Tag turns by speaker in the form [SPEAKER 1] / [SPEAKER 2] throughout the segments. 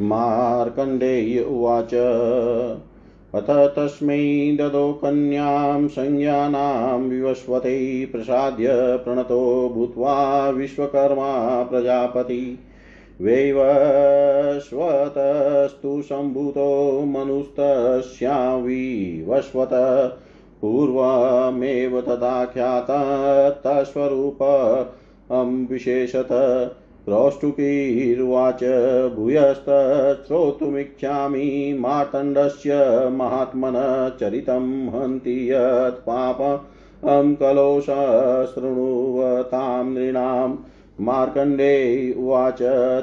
[SPEAKER 1] मार्कण्डेय उवाच। अथ तस्मै ददो कन्यां संज्ञानां विवस्वते प्रसाद्य प्रणतो भूत्वा विश्वकर्मा प्रजापति। वैवस्वतस्तु सम्भूतो मनुस्तस्याविवस्वत पूर्वमेव तदाख्यातस्वरूपं विशेषत प्रौष्टुकीर्वाच भूयस्तश्रोतुमिच्छामि मार्तण्डस्य महात्मन चरितं हन्ति यत् पापं कलोशशृणुवतां नृणाम् मार्कण्डे उवाच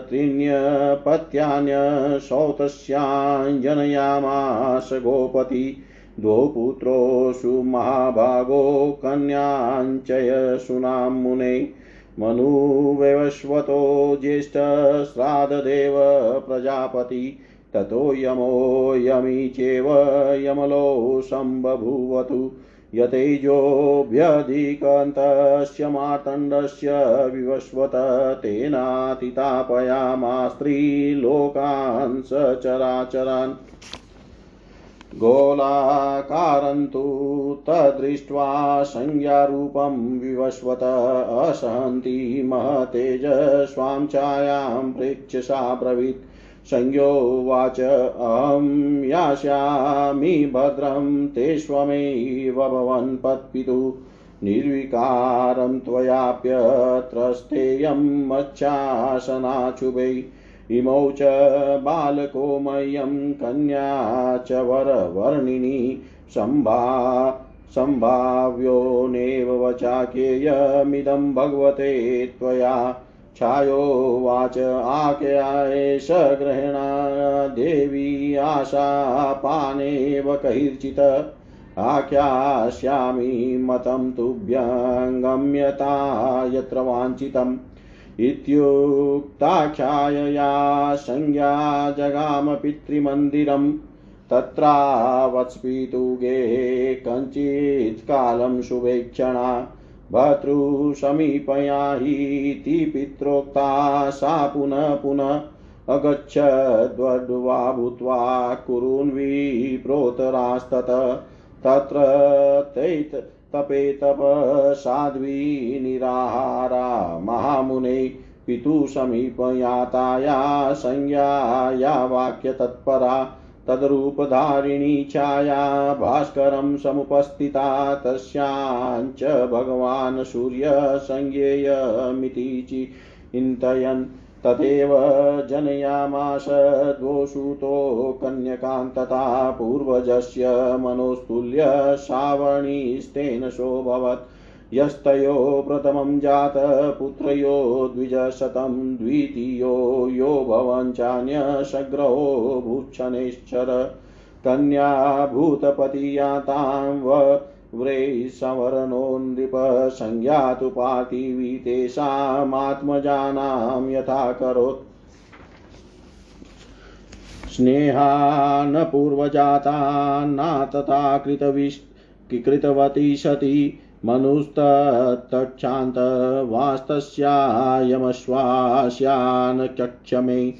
[SPEAKER 1] त्रीण्यपत्यान्यसौतस्याञ्जनयामास गोपति द्वौ पुत्रोषु महाभागो कन्याञ्चयसूनां मुने मनुवैवस्वतो ज्येष्ठश्राद्धदेव प्रजापति ततो यमो यमी चेव यमलो सम्बभूवतु यतेजोऽभ्यधिकन्तस्य मार्तण्डस्य विवस्वत तेनातितापयामास्त्रीलोकान् सचराचरान्। गोलाकारन्तु तदृष्ट्वा संज्ञारूपं विवस्वत असहन्ति महतेजस्वां छायां प्रेक्ष्य सा ब्रवीत्। संज्ञोवाच अहं यास्यामि भद्रं तेष्वमेव भवन् पत्पितु निर्विकारं त्वयाप्यत्रस्तेयं मच्छासनाचुभै इमौ च बालको मह्यं कन्या च वरवर्णिनी सम्भा सम्भाव्यो नैव वचाकेयमिदं भगवते त्वया। छायोवाच आख्यायेष ग्रहणा देवी आशापानेव कैर्चित् आख्यास्यामि मतं तुभ्यङ्गम्यता यत्र वाञ्छितम्। इत्युक्ताख्यायया संज्ञा जगाम पितृमन्दिरं तत्रावत्स्फीतुगे कञ्चित् कालं शुभेक्षणा भर्तृसमीपयाहीति पित्रोक्ता सा पुनः पुनः अगच्छद्वड्वा भूत्वा कुरून्विप्रोतरास्तत तत्र तैत तपे तप साध्वी निराहारा महामुने पितुसमीपयाताया संज्ञाया वाक्यतत्परा तद्रूपधारिणी छाया भास्करं समुपस्थिता तस्याञ्च भगवान् सूर्यसंज्ञेयमिति चिन्तयन्। तथैव जनयामास द्वोषुतो कन्यकान् तथा पूर्वजस्य मनोस्तुल्य श्रावणीस्तेन सोऽभवत् यस्तयो प्रथमं जात पुत्रयो द्विजशतं, द्वितीयो यो भवञ्चान्यशग्रहो भूक्षणेश्चर कन्या भूतपतियातां व्रे संवरणो नृप संज्ञातु पार्थिवी यथा करोत् स्नेहान् पूर्वजाता न तथा कृतविस् कृतवती सती मनुस्तच्छान्तवास्तस्यायमश्वास्यान् चक्षमे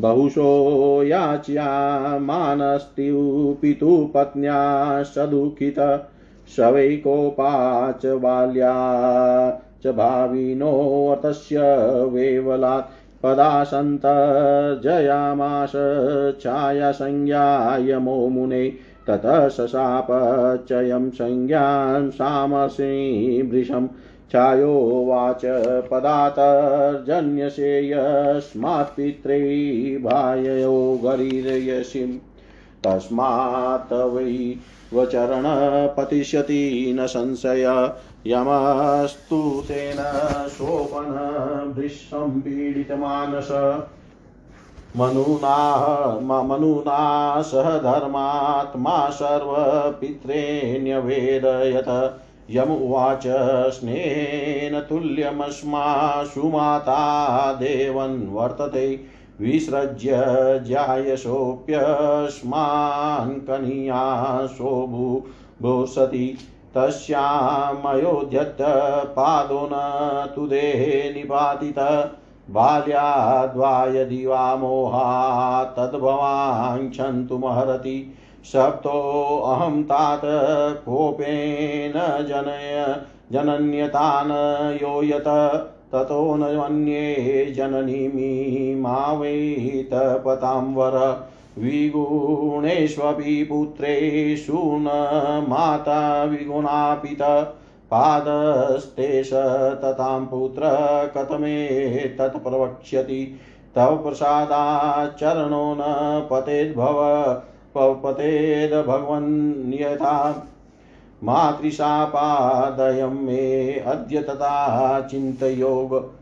[SPEAKER 1] बहुशो याच्यामानस्त्यु पितुपत्न्या सदुःखित शवैकोपा च बाल्या च भाविनोऽतस्य वेवलात् पदासन्तर्जयामास छायासंज्ञायमो मुने ततः शशाप चयं संज्ञां सामसीभृशं छायोवाच पदातर्जन्यसेयस्मात्पित्रे भाययो गरीरयसिं तस्मात् वै वचरण पतिष्यति न संशय। यमस्तु तेन शोभन भृशं पीडितमानस। मनुना मनुना सह धर्मात्मा सर्वपित्रेण्यवेदयत यम उवाच, स्नेहेन तुल्यमस्मासु माता देवन् वर्तते। विसृज्य जायसोऽप्यस्मान् कनीयासोऽभू भूसति तस्यामयोध्यत पादो न तु देहे निपातित बाल्याद्वा यदि वा मोहा तद्भवाञ्छन्तु महरति सप्तोऽहं तात कोपेन जनय जनन्यतान् यो यत ततो न मन्ये जननीमि वै तपतां वर विगुणेष्वपि पुत्रेषु न माता विगुणापित। पादस्तेष ततां पुत्र कथमेतत् प्रवक्ष्यति। तव प्रसादाचरणो न पतेद्भव। पतेद् भगवन् यथा। मातृशापादयं मे अद्य तथा चिन्तयोग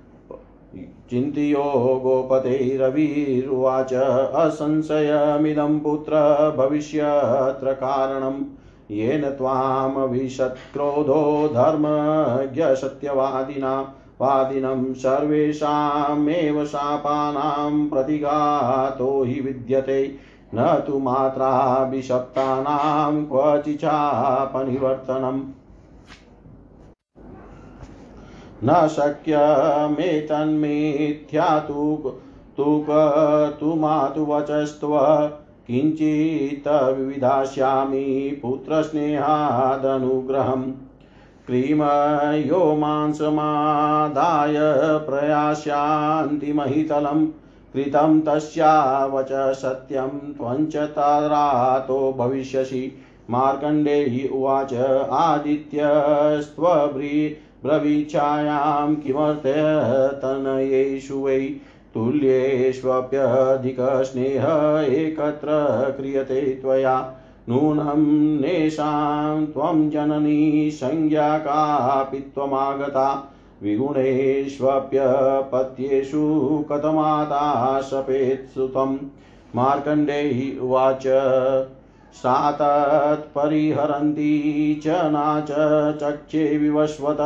[SPEAKER 1] चिन्तयो गोपतेरविरुवाच असंशयमिदं पुत्र भविष्यत्र कारणम् येन त्वामविशत्क्रोधो धर्मज्ञसत्यवादिना। वादिनं सर्वेषामेव शापानां प्रतिघातो हि विद्यते। न तु मात्राभिशप्तानां क्वचिचापनिवर्तनम् न शक्यमेतन्मिथ्या तु तु मातु वचस्त्व। किञ्चित् विविधास्यामि पुत्रस्नेहादनुग्रहम्। क्रीमयो मांसमादाय प्रयास्यान्ति महितलम्। कृतं तस्यावच सत्यं त्वञ्च तारातो भविष्यसि। मार्कण्डेयी उवाच, आदित्यस्त्वब्री ब्रवीच्छायां किमर्थतनयेषु वै? तुल्येष्वप्यधिकस्नेह एकत्र क्रियते त्वया। नूनं नेषां त्वं जननी संज्ञा कापि त्वमागता। विगुणेष्वप्यपत्येषु कथमाता शपेत्सुतं मार्कण्डेयी उवाच सा तत्परिहरन्ती च नाच चक्षे विवस्वत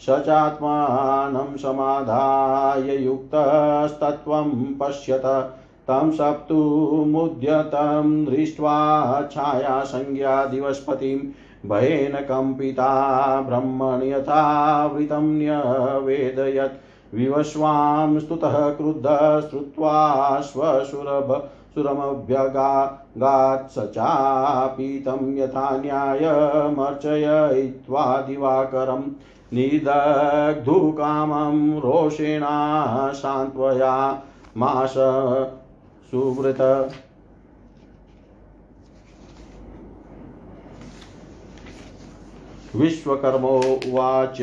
[SPEAKER 1] स चात्मानं समाधाय युक्तस्तत्त्वं पश्यत। तं सप्तुमुद्यतं दृष्ट्वा छायासंज्ञा दिवस्पतिं भयेन कम्पिता ब्रह्मण्यथावृतं न्यवेदयत्। विवस्वां स्तुतः क्रुद्धः श्रुत्वा स्वशुरभ सुरमभ्यगात् स चापीतं यथा न्यायमर्चयित्वा दिवाकरम् निदग्धुकामं रोषेणा सान्त्वया मास सुवृत। विश्वकर्मोवाच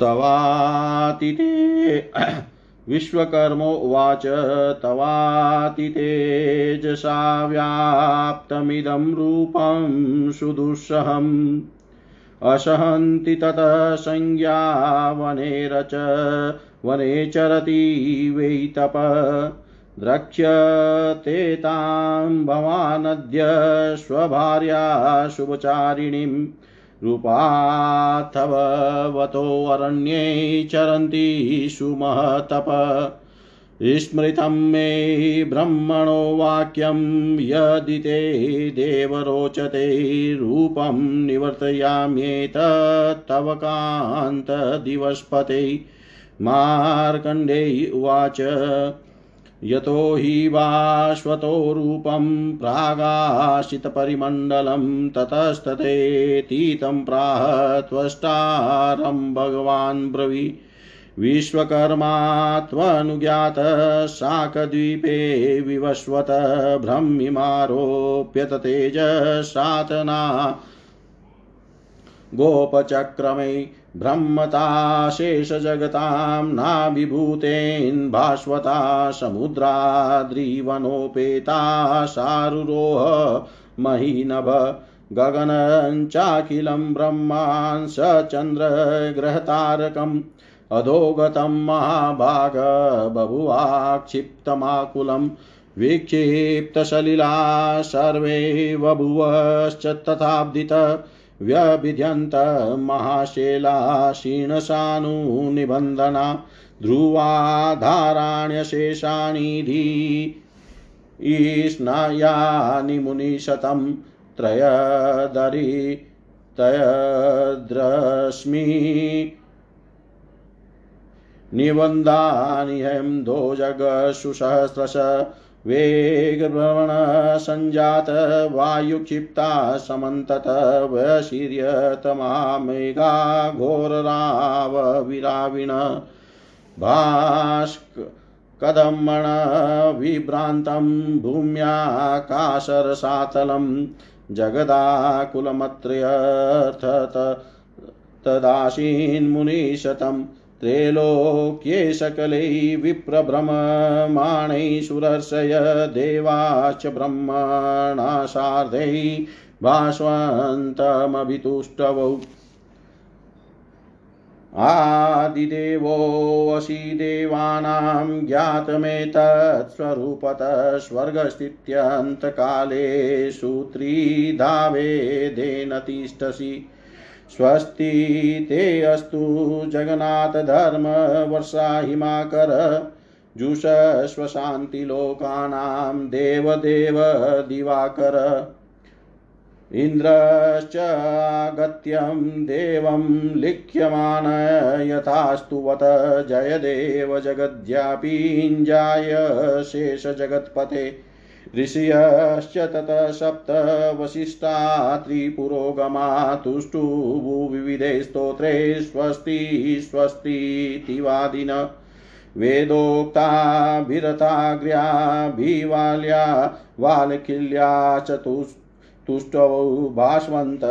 [SPEAKER 1] तवातिते विश्वकर्मोवाच तवातितेजसा व्याप्तमिदं रूपं सुदुःसहम्। असहन्ति ततः संज्ञा वनेरच वने चरति वै तप। द्रक्ष्यते तां भवानद्य स्वभार्या शुभचारिणीं। रूपाथवतोऽरण्ये चरन्ति सुमहतप। स्मृतं मे ब्रह्मणो वाक्यं यदि ते देव रोचते रूपं निवर्तयाम्येतत्तव कान्तदिवस्पते। मार्कण्डेय उवाच यतो हि वाश्वतो रूपं प्रागाशितपरिमण्डलं ततस्ततेतीतं प्राह त्वष्टारं भगवान् ब्रवी। विश्वकर्मा त्वनुज्ञातः शाकद्वीपे विवस्वत ब्रह्मिमारोप्यत तेजसातना गोपचक्रमे ब्रह्मताशेषजगतां नाभिभूतेन् भास्वता समुद्राद्रिवनोपेता सारुरोह महीनभ गगनञ्चाखिलं ब्रह्मान् स चन्द्रग्रहतारकम् अधोगतं महाभाग बभुवाक्षिप्तमाकुलं विक्षिप्तसलिला सर्वे बभुवश्च तथाब्दित व्यभिध्यन्त महाशेला क्षीणसानुनिबन्धना ध्रुवाधाराण्यशेषाणि धी स्नायानि मुनिशतं त्रयदरि तयद्रश्मि निबन्धानि हं दोजगसुसहस्रश वेगभ्रमणसञ्जात वायुक्षिप्ता समन्तत वशीर्यतमा मेघा घोररावविराविण भास्क कदम्मण विभ्रान्तं भूम्याकाशरसातलं जगदाकुलमत्र्यर्थत तदाशीन्मुनिशतं त्रैलोक्ये सकलै विप्रभ्रममाणैः सुरर्षय देवाश्च ब्रह्मणा सार्धैः भास्वन्तमभितुष्टवौ आदिदेवोऽसि देवानां ज्ञातमेतत्स्वरूपतः स्वर्गस्थित्यन्तकालेषु त्रिधावेदेन तिष्ठसि। स्वस्ति ते अस्तु जगन्नाथधर्मवर्षा हिमाकर जुषस्वशान्तिलोकानां देवदेव दिवाकर। इन्द्रश्चागत्यं देवं लिख्यमान यथास्तुवत जयदेव जगद्व्यापीञ्जाय शेषजगत्पते ऋषयश्च ततः सप्त वसिष्ठा त्रिपुरोगमा तुष्टुविविधे स्तोत्रे स्वस्ति स्वस्तीति वादिन वेदोक्ताभिरथाग्र्याभिवाल्या वालकिल्या चतुष् तुष्टौ भास्वन्त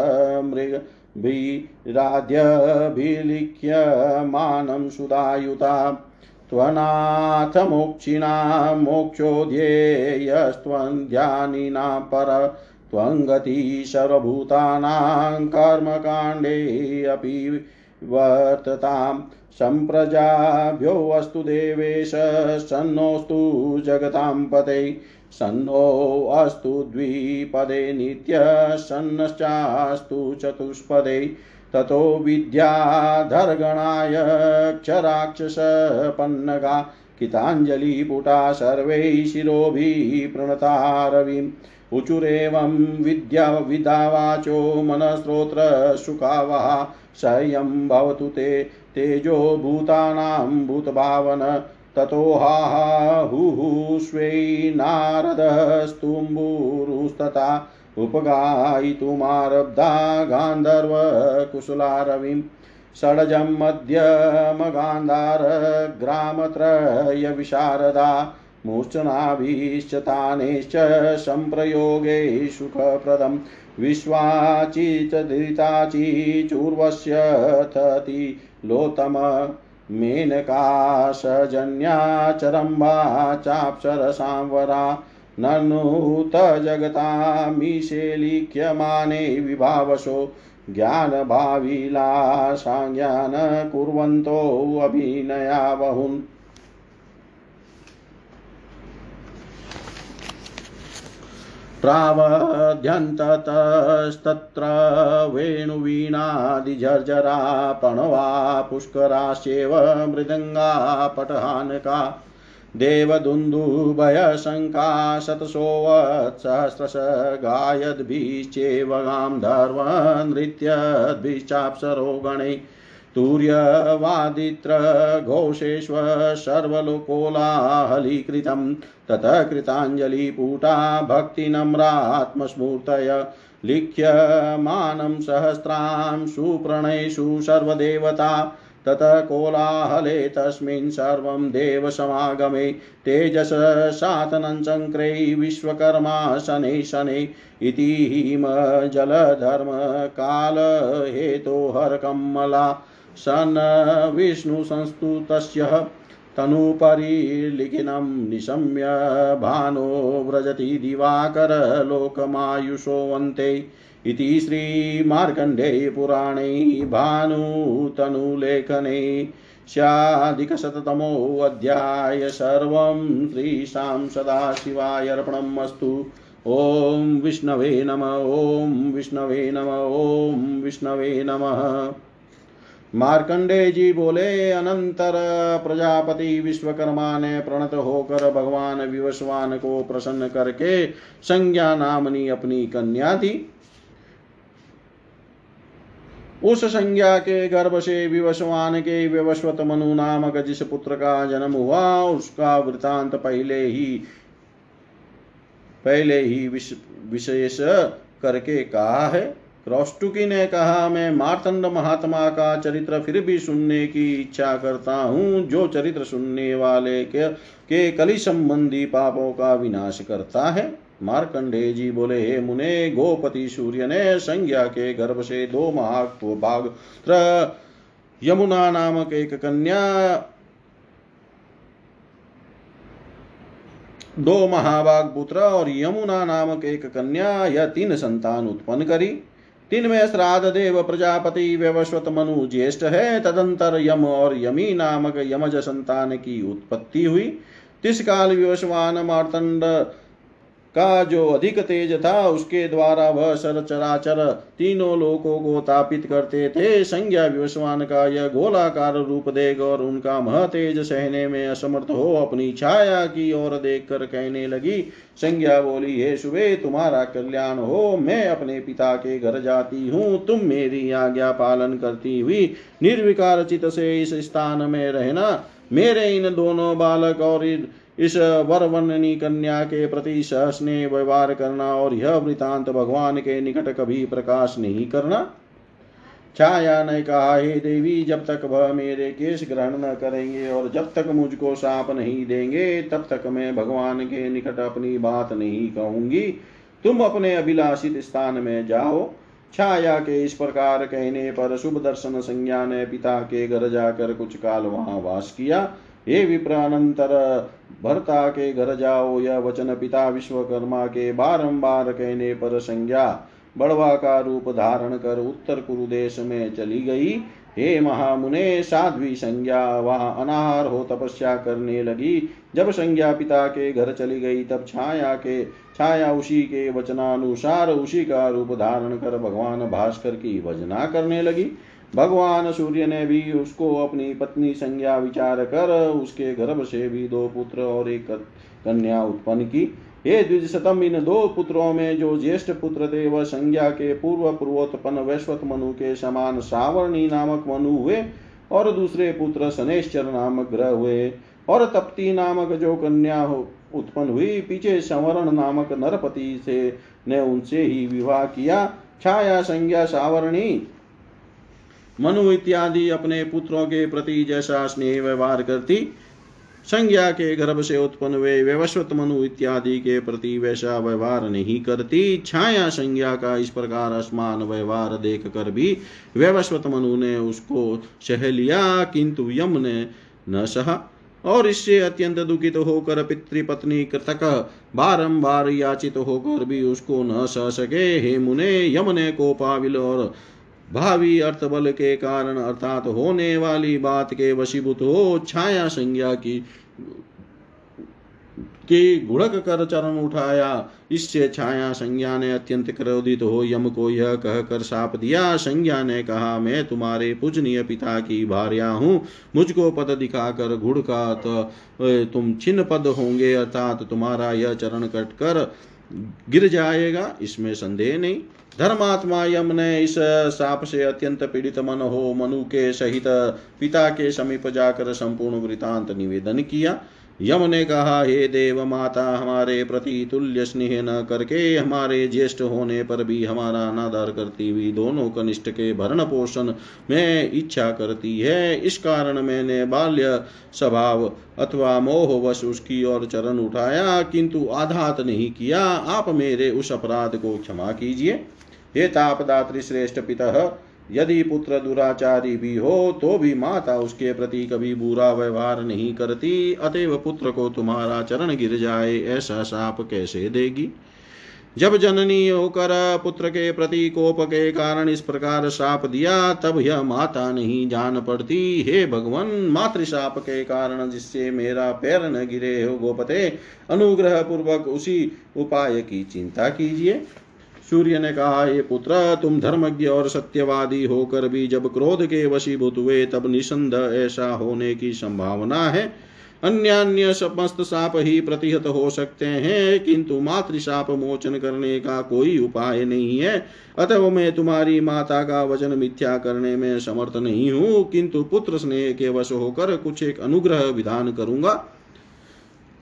[SPEAKER 1] मृगभिराध्यभिलिख्यमानं सुधायुता। त्वनाथ मोक्षिणा मोक्षोऽध्येयस्त्वन्द्यानिना पर त्वङ्गति सर्वभूतानां कर्मकाण्डे अपि वर्तताम् सम्प्रजाभ्योऽस्तु देवेश, सन्नोऽस्तु जगतां पते सन्नोऽस्तु द्विपदे नित्यसन्नश्चास्तु चतुष्पदे। ततो विद्याधर्गणाय क्षराक्षसपन्नगा किताञ्जलिपुटा सर्वैः शिरोभिः प्रणतारविम्। उचुरेवं विद्याविदावाचो मनस्रोत्रसुखावः सयं भवतु ते तेजो भूतानां भूतभावन। ततो हा हुः स्वे नारदस्तुम्बुरुस्तथा उपगायितुमारब्धा गान्धर्वकुशलारविं षडजं मध्यमगान्धारग्रामत्रयविशारदा मूर्छनाभिश्च तानेश्च सम्प्रयोगे सुखप्रदं विश्वाचितधृताचिचूर्वस्य थति लोतम मेनकाशजन्याचरम्बा चाप्सरसांवरा ननुत जगतामीशेलिख्यमाने विभावशो ज्ञानभाविलासाज्ञान कुर्वन्तोऽभिनया बहुन् प्रावध्यन्ततस्तत्र वेणुवीणादिझर्झरा पणवा पुष्कराश्चेव मृदङ्गा पटहानका देवदुन्दुभयशङ्का शतसोवत्सहस्रश गायद्भिश्चेव गान्धर्वनृत्यद्भिश्चाप्सरो गणे तुर्यवादित्रघोषेष्व सर्वलोकोलाहलीकृतं ततः कृताञ्जलिपूटा भक्तिनम्रात्मस्मूर्तय लिख्यमानं सहस्रां सुप्रणयेषु सर्वदेवता ततः कोलाहले तस्मिन् सर्वं देवसमागमे तेजस सातनञ्चक्रे विश्वकर्मा शनै शनै इति हिमजलधर्मकालहेतोहरकम्मला। सन् विष्णुसंस्तुतस्य तनुपरिलिखिनं निशम्य भानो व्रजति दिवाकरलोकमायुषोऽन्ते। इति श्रीमार्कण्डेयपुराणे भानुतनुलेखने स्याधिकशततमोऽध्याय सर्वं श्रीशां सदाशिवाय अर्पणम् अस्तु ॐ विष्णवे नम, ॐ विष्णवे नम, ॐ विष्णवे नमः। मार्कंडे जी बोले, अनंतर प्रजापति विश्वकर्मा ने प्रणत होकर भगवान विवस्वान को प्रसन्न करके संज्ञा नामनी अपनी कन्या थी उस संज्ञा के गर्भ से विवस्वान के विवस्वत मनु नामक जिस पुत्र का जन्म हुआ उसका वृतांत पहले ही पहले ही विशेष करके कहा है। क्रौष्टुकी ने कहा मैं मार्तंड महात्मा का चरित्र फिर भी सुनने की इच्छा करता हूँ जो चरित्र सुनने वाले के, के कली संबंधी पापों का विनाश करता है। मार्कंडे जी बोले, हे मुने, गोपति सूर्य ने संज्ञा के गर्भ से दो महाभाग यमुना नामक एक कन्या, दो महाभाग पुत्र और यमुना नामक एक कन्या या तीन संतान उत्पन्न करी। तीन में श्राद्ध देव प्रजापति व्यवस्वत मनु ज्येष्ठ है। तदंतर यम और यमी नामक यमज संतान की उत्पत्ति हुई। तिस काल विवस्वान मार्तंड का जो अधिक तेज था, उसके द्वारा वह सर चराचर तीनों लोकों को तापित करते थे। संज्ञा विवस्वान का यह गोलाकार रूप देख और उनका मह तेज सहने में असमर्थ हो अपनी छाया की ओर देख कर कहने लगी, संज्ञा बोली, हे सुबे, तुम्हारा कल्याण हो। मैं अपने पिता के घर जाती हूँ। तुम मेरी आज्ञा पालन करती हुई निर्विकार चित से इस स्थान में रहना। मेरे इन दोनों बालक और इस वरवर्णनी कन्या के प्रति सहस्ने व्यवहार करना और यह वृतांत भगवान के निकट कभी प्रकाश नहीं करना। छाया ने कहा, हे देवी, जब तक वह मेरे केश ग्रहण न करेंगे और जब तक मुझको साप नहीं देंगे, तब तक मैं भगवान के निकट अपनी बात नहीं कहूँगी। तुम अपने अभिलाषित स्थान में जाओ। छाया के इस प्रकार कहने पर शुभ दर्शन संज्ञा ने पिता के घर जाकर कुछ काल वहाँ वास किया। हे विप्रानंतर भरता के घर जाओ यह वचन पिता विश्वकर्मा के बारंबार कहने पर संज्ञा बड़वा का रूप धारण कर उत्तर कुरुदेश में चली गई। हे महामुने, साध्वी संज्ञा वहाँ अनाहार हो तपस्या करने लगी। जब संज्ञा पिता के घर चली गई, तब छाया के, छाया उसी के वचनानुसार उसी का रूप धारण कर भगवान भास्कर की भजना करने लगी। भगवान सूर्य ने भी उसको अपनी पत्नी संज्ञा विचार कर उसके गर्भ से भी दो पुत्र और एक कन्या उत्पन्न की। हे द्विजतम इन दो पुत्रों में जो ज्येष्ठ पुत्र थे, वह संज्ञा के पूर्व पूर्वोत्पन्न वैश्वत मनु के समान सावर्णी नामक मनु हुए और दूसरे पुत्र शनेश्चर नामक ग्रह हुए और तप्ती नामक जो कन्या हो, उत्पन्न हुई। पीछे संवरण नामक नरपति से ने उनसे ही विवाह किया। छाया संज्ञा सावरणी। मनु इत्यादि अपने पुत्रों के प्रति जैसा स्नेह व्यवहार करती, संज्ञा के गर्भ से उत्पन्न वे व्यवस्वत मनु इत्यादि के प्रति वैसा व्यवहार नहीं करती। छाया संज्ञा का इस प्रकार असमान व्यवहार देख कर भी व्यवस्वत मनु ने उसको सह लिया, किंतु यम ने न सहा। और इससे अत्यंत दुखित होकर पितृपत्नी कृतक बारंबार याचित होकर भी उसको न सह सके। हे मुने, यम ने कोपाविल और भावी अर्थ बल के कारण अर्थात होने वाली बात के वशीभूत हो छाया संज्ञा की की गुड़क कर चरण उठाया, इससे छाया संज्ञा ने अत्यंत क्रोधित हो यम को यह कहकर साप दिया। संज्ञा ने कहा, मैं तुम्हारे पूजनीय पिता की भार्या हूँ। मुझको पद दिखाकर घुड़ का तो तुम छिन्न पद होंगे, अर्थात तुम्हारा यह चरण कट कर गिर जाएगा, इसमें संदेह नहीं। धर्मात्मा यम ने इस साप से अत्यंत पीड़ित मन हो, मनु के सहित पिता के समीप जाकर संपूर्ण वृतांत निवेदन किया। यम ने कहा, हे देव माता, हमारे प्रति तुल्य स्नेह न करके, हमारे ज्येष्ठ होने पर भी हमारा अनादर करती हुई दोनों कनिष्ठ के भरण पोषण में इच्छा करती है। इस कारण मैंने बाल्य स्वभाव अथवा मोहवश उसकी ओर चरण उठाया, किंतु आधात नहीं किया। आप मेरे उस अपराध को क्षमा कीजिए। हे तापदात्री श्रेष्ठ पिता यदि पुत्र दुराचारी भी हो तो भी माता उसके प्रति कभी बुरा व्यवहार नहीं करती। अतएव पुत्र को तुम्हारा चरण गिर जाए, ऐसा साप कैसे देगी? जब जननी होकर पुत्र के प्रति कोप के कारण इस प्रकार साप दिया, तब यह माता नहीं जान पड़ती। हे भगवान मातृशाप के कारण जिससे मेरा पैर न गिरे हो, गोपते, अनुग्रह पूर्वक उसी उपाय की चिंता कीजिए। सूर्य ने कहा ये पुत्र, तुम धर्मज्ञ और सत्यवादी होकर भी जब क्रोध के वशीभूत हुए, तब निसंद ऐसा होने की संभावना है। अन्य अन्य समस्त साप ही प्रतिहत हो सकते हैं, किंतु मातृशाप मोचन करने का कोई उपाय नहीं है। अतः मैं तुम्हारी माता का वचन मिथ्या करने में समर्थ नहीं हूँ, किंतु पुत्र स्नेह के वश होकर कुछ एक अनुग्रह विधान करूँगा।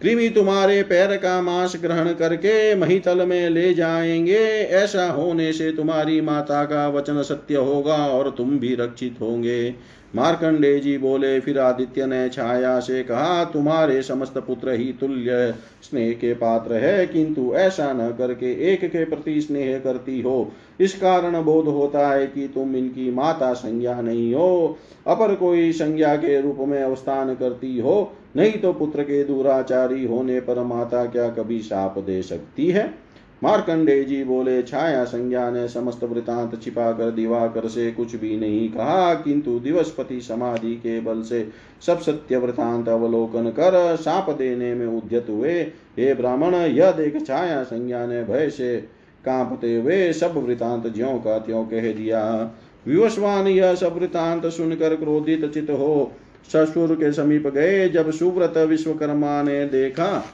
[SPEAKER 1] कृमि तुम्हारे पैर का मांस ग्रहण करके महितल में ले जाएँगे। ऐसा होने से तुम्हारी माता का वचन सत्य होगा और तुम भी रक्षित होंगे। मार्कंडे जी बोले, फिर आदित्य ने छाया से कहा, तुम्हारे समस्त पुत्र ही तुल्य स्नेह के पात्र है, किंतु ऐसा न करके एक के प्रति स्नेह करती हो। इस कारण बोध होता है कि तुम इनकी माता संज्ञा नहीं हो, अपर कोई संज्ञा के रूप में अवस्थान करती हो। नहीं तो पुत्र के दूराचारी होने पर माता क्या कभी शाप दे सकती है? मार्कंडे जी बोले, छाया संज्ञा ने समस्त वृतांत छिपा कर दिवाकर से कुछ भी नहीं कहा, किंतु दिवसपति समाधि के बल से सब सत्य वृतांत अवलोकन कर साप देने में उद्यत हुए। हे ब्राह्मण, यह देख छाया संज्ञा ने भय से कांपते हुए सब वृतांत ज्यो का त्यों कह दिया। विवस्वान यह सब वृतांत सुनकर क्रोधित चित हो ससुर के समीप गए, जब सुव्रत विश्वकर्मा ने देखा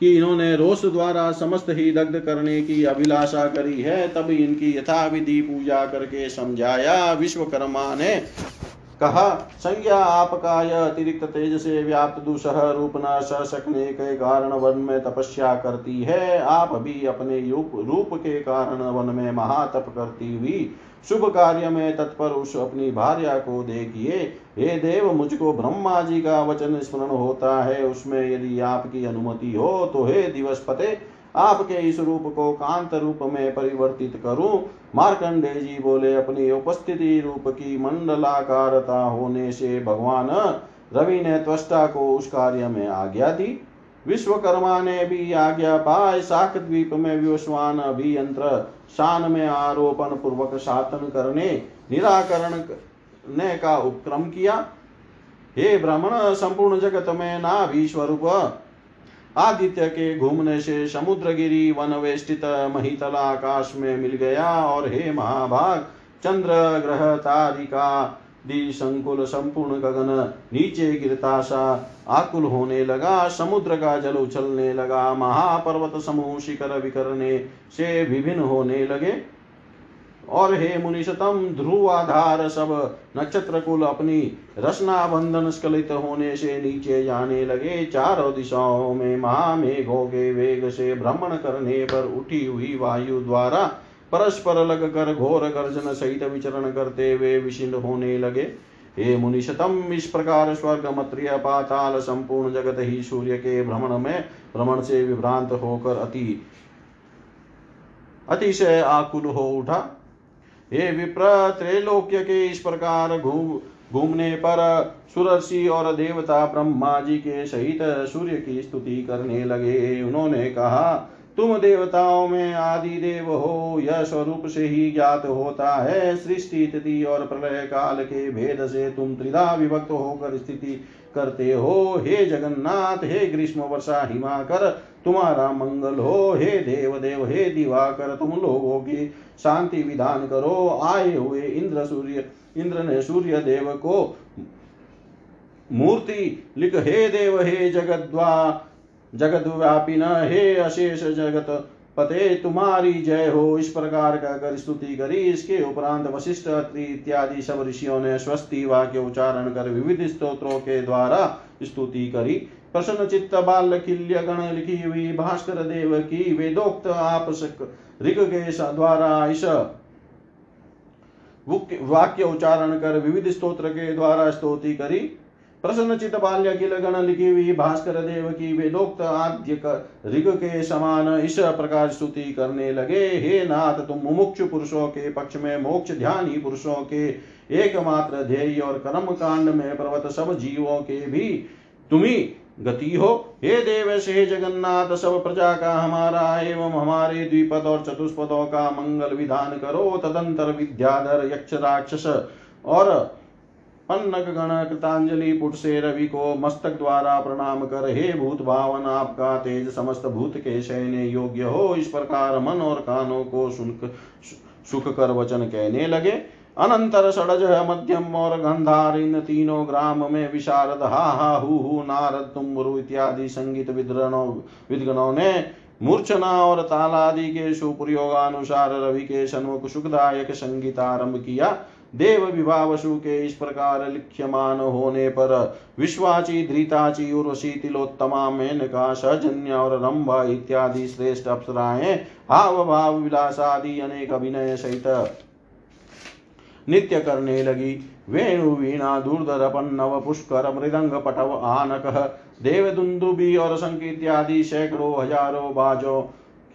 [SPEAKER 1] कि इन्होंने रोष द्वारा समस्त ही दग्ध करने की अभिलाषा करी है, तब इनकी यथाविधि पूजा करके समझाया। विश्वकर्मा ने कहा, संज्ञा आपका यह अतिरिक्त तेज से व्याप्त दुसह रूप न सकने के कारण वन में तपस्या करती है। आप भी अपने रूप रूप के कारण वन में महातप करती हुई शुभ कार्य में तत्पर उस अपनी भार्या को देखिए। हे देव, मुझको ब्रह्मा जी का वचन स्मरण होता है। उसमें यदि आपकी अनुमति हो तो हे दिवसपते आपके इस रूप को कांत रूप में परिवर्तित करूँ। मार्कंडे जी बोले, अपनी उपस्थिति रूप की मंडलाकारता होने से भगवान रवि ने त्वष्टा को उस कार्य में आज्ञा दी। विश्वकर्मा ने भी आज्ञा पाए। शाक द्वीप में विश्वान अभियंत्र शान में आरोपण पूर्वक शासन करने, निराकरण ने का उपक्रम किया। हे ब्राह्मण, संपूर्ण जगत में ना भी स्वरूप आदित्य के घूमने से समुद्रगिरी वन वेष्टित महितला आकाश में मिल गया और हे महाभाग चंद्र ग्रह तारिका दी संकुल संपूर्ण गगन नीचे गिरता सा, आकुल होने लगा, समुद्र का जल उछलने लगा, महापर्वत समूह शिखर विकरने से विभिन्न होने लगे। और हे मुनिशतम, ध्रुवाधार सब नक्षत्र कुल अपनी रसना बंधन स्खलित होने से नीचे जाने लगे। चारों दिशाओं में महामेघों के वेग से भ्रमण करने पर उठी हुई वायु द्वारा परस्पर लग कर घोर गर्जन सहित विचरण करते हुए विशिन्न होने लगे। हे मुनिशतम, इस प्रकार स्वर्ग, मत्रिय, पाताल संपूर्ण जगत ही सूर्य के भ्रमण में भ्रमण से विभ्रांत होकर अति अतिशय आकुल हो उठा। हे विप्र त्रैलोक्य के इस प्रकार घूम घूमने पर सुरसी और देवता ब्रह्मा जी के सहित सूर्य की स्तुति करने लगे। उन्होंने कहा, तुम देवताओं में आदि देव हो, यह स्वरूप से ही ज्ञात होता है। सृष्टि स्थिति और प्रलय काल के भेद से तुम त्रिधा विभक्त होकर स्थिति करते हो। हे जगन्नाथ, हे ग्रीष्म वर्षा हिमाकर तुम्हारा मंगल हो, हे देव देव हे दिवाकर, तुम लोगों की शांति विधान करो। आए हुए इंद्र सूर्य, इंद्र ने सूर्य देव को मूर्ति लिख, हे देव, हे जगद्वा जगत व्यापिन हे अशेष जगत, पते तुम्हारी जय हो। इस प्रकार का कर स्तुति करी, इसके उपरांत वशिष्ठ इत्यादि सब ऋषियों ने स्वस्ति वाक्य उच्चारण कर विविध स्त्रोत्रों के द्वारा स्तुति करी। प्रसन्न चित्त बाल किल्य गण लिखी हुई भास्कर देव की वेदोक्त आप ऋग के द्वारा इस वाक्य उच्चारण कर विविध स्तोत्र के द्वारा स्तुति करी। प्रसन्न चित बाल्य किल गण लिखी हुई भास्कर देव की वेदोक्त आद्य ऋग के समान इस प्रकार स्तुति करने लगे। हे नाथ, तुम मुमुक्षु पुरुषों के पक्ष में मोक्ष ध्यानी पुरुषों के एकमात्र ध्येय और कर्म कांड में पर्वत सब जीवों के भी तुम्ही गति हो। हे देव से जगन्नाथ, सब प्रजा का हमारा, एवं हमारे द्विपद और चतुष्पदों का मंगल विधान करो। तदंतर विद्याधर, यक्ष, राक्षस और पन्नक गण कृतांजलि पुट से रवि को मस्तक द्वारा प्रणाम कर, हे भूत भावन आपका तेज समस्त भूत के शयने योग्य हो। इस प्रकार मन और कानों को सुन सुख कर वचन कहने लगे। अनंतर षडज मध्यम और गंधार इन तीनों ग्राम में विशारद, हा हा, हु हु, नारद, तुम्बरु इत्यादि संगीत विद्रनों, विद्गणों ने मूर्छना और तालादि के सुप्रयोगानुसार रवि के सन्मुख सुखदायक संगीत आरंभ किया। देव विभावसु के इस प्रकार लिख्यमान होने पर विश्वाची, धृताची, उर्वशी, तिलोत्तमा, मेनका सजन्य और रंभा इत्यादि श्रेष्ठ अप्सराएँ हाव भाव विलासादि अनेक अभिनय सहित नित्य करने लगी। वेणु, वीणा, दूरधर, पन्नव, पुष्कर, मृदंग, पटव, आनक देव दुंदुबी और संकीर्त्यादि इत्यादि सैकड़ों, हज़ारों बाजों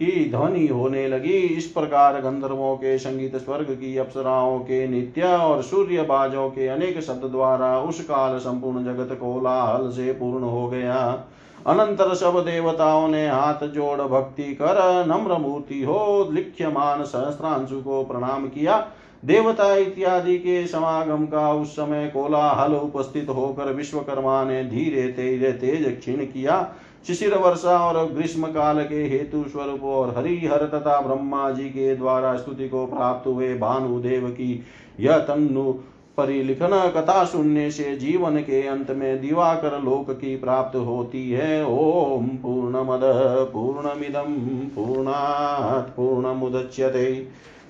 [SPEAKER 1] की ध्वनि होने लगी। इस प्रकार गंधर्वों के संगीत स्वर्ग की अप्सराओं के नित्य और सूर्य बाजों के अनेक शब्द द्वारा उस काल संपूर्ण जगत कोलाहल से पूर्ण हो गया। अनंतर सब देवताओं ने हाथ जोड़ भक्ति कर नम्र मूर्ति हो लिख्यमान सहस्त्रांशु को प्रणाम किया। देवता इत्यादि के समागम का उस समय कोलाहल उपस्थित होकर विश्वकर्मा ने धीरे धीरे तेज क्षीण किया। शिशिर वर्षा और ग्रीष्म काल के हेतु स्वरूप और हरिहर तथा ब्रह्मा जी के द्वारा स्तुति को प्राप्त हुए भानुदेव की यह तनु परिलिखन कथा सुनने से जीवन के अंत में दिवाकर लोक की प्राप्त होती है। ओम पूर्ण मद पूर्ण पूर्णमद पूर्णमिदम पूर्णात् पूर्णमुदच्यते।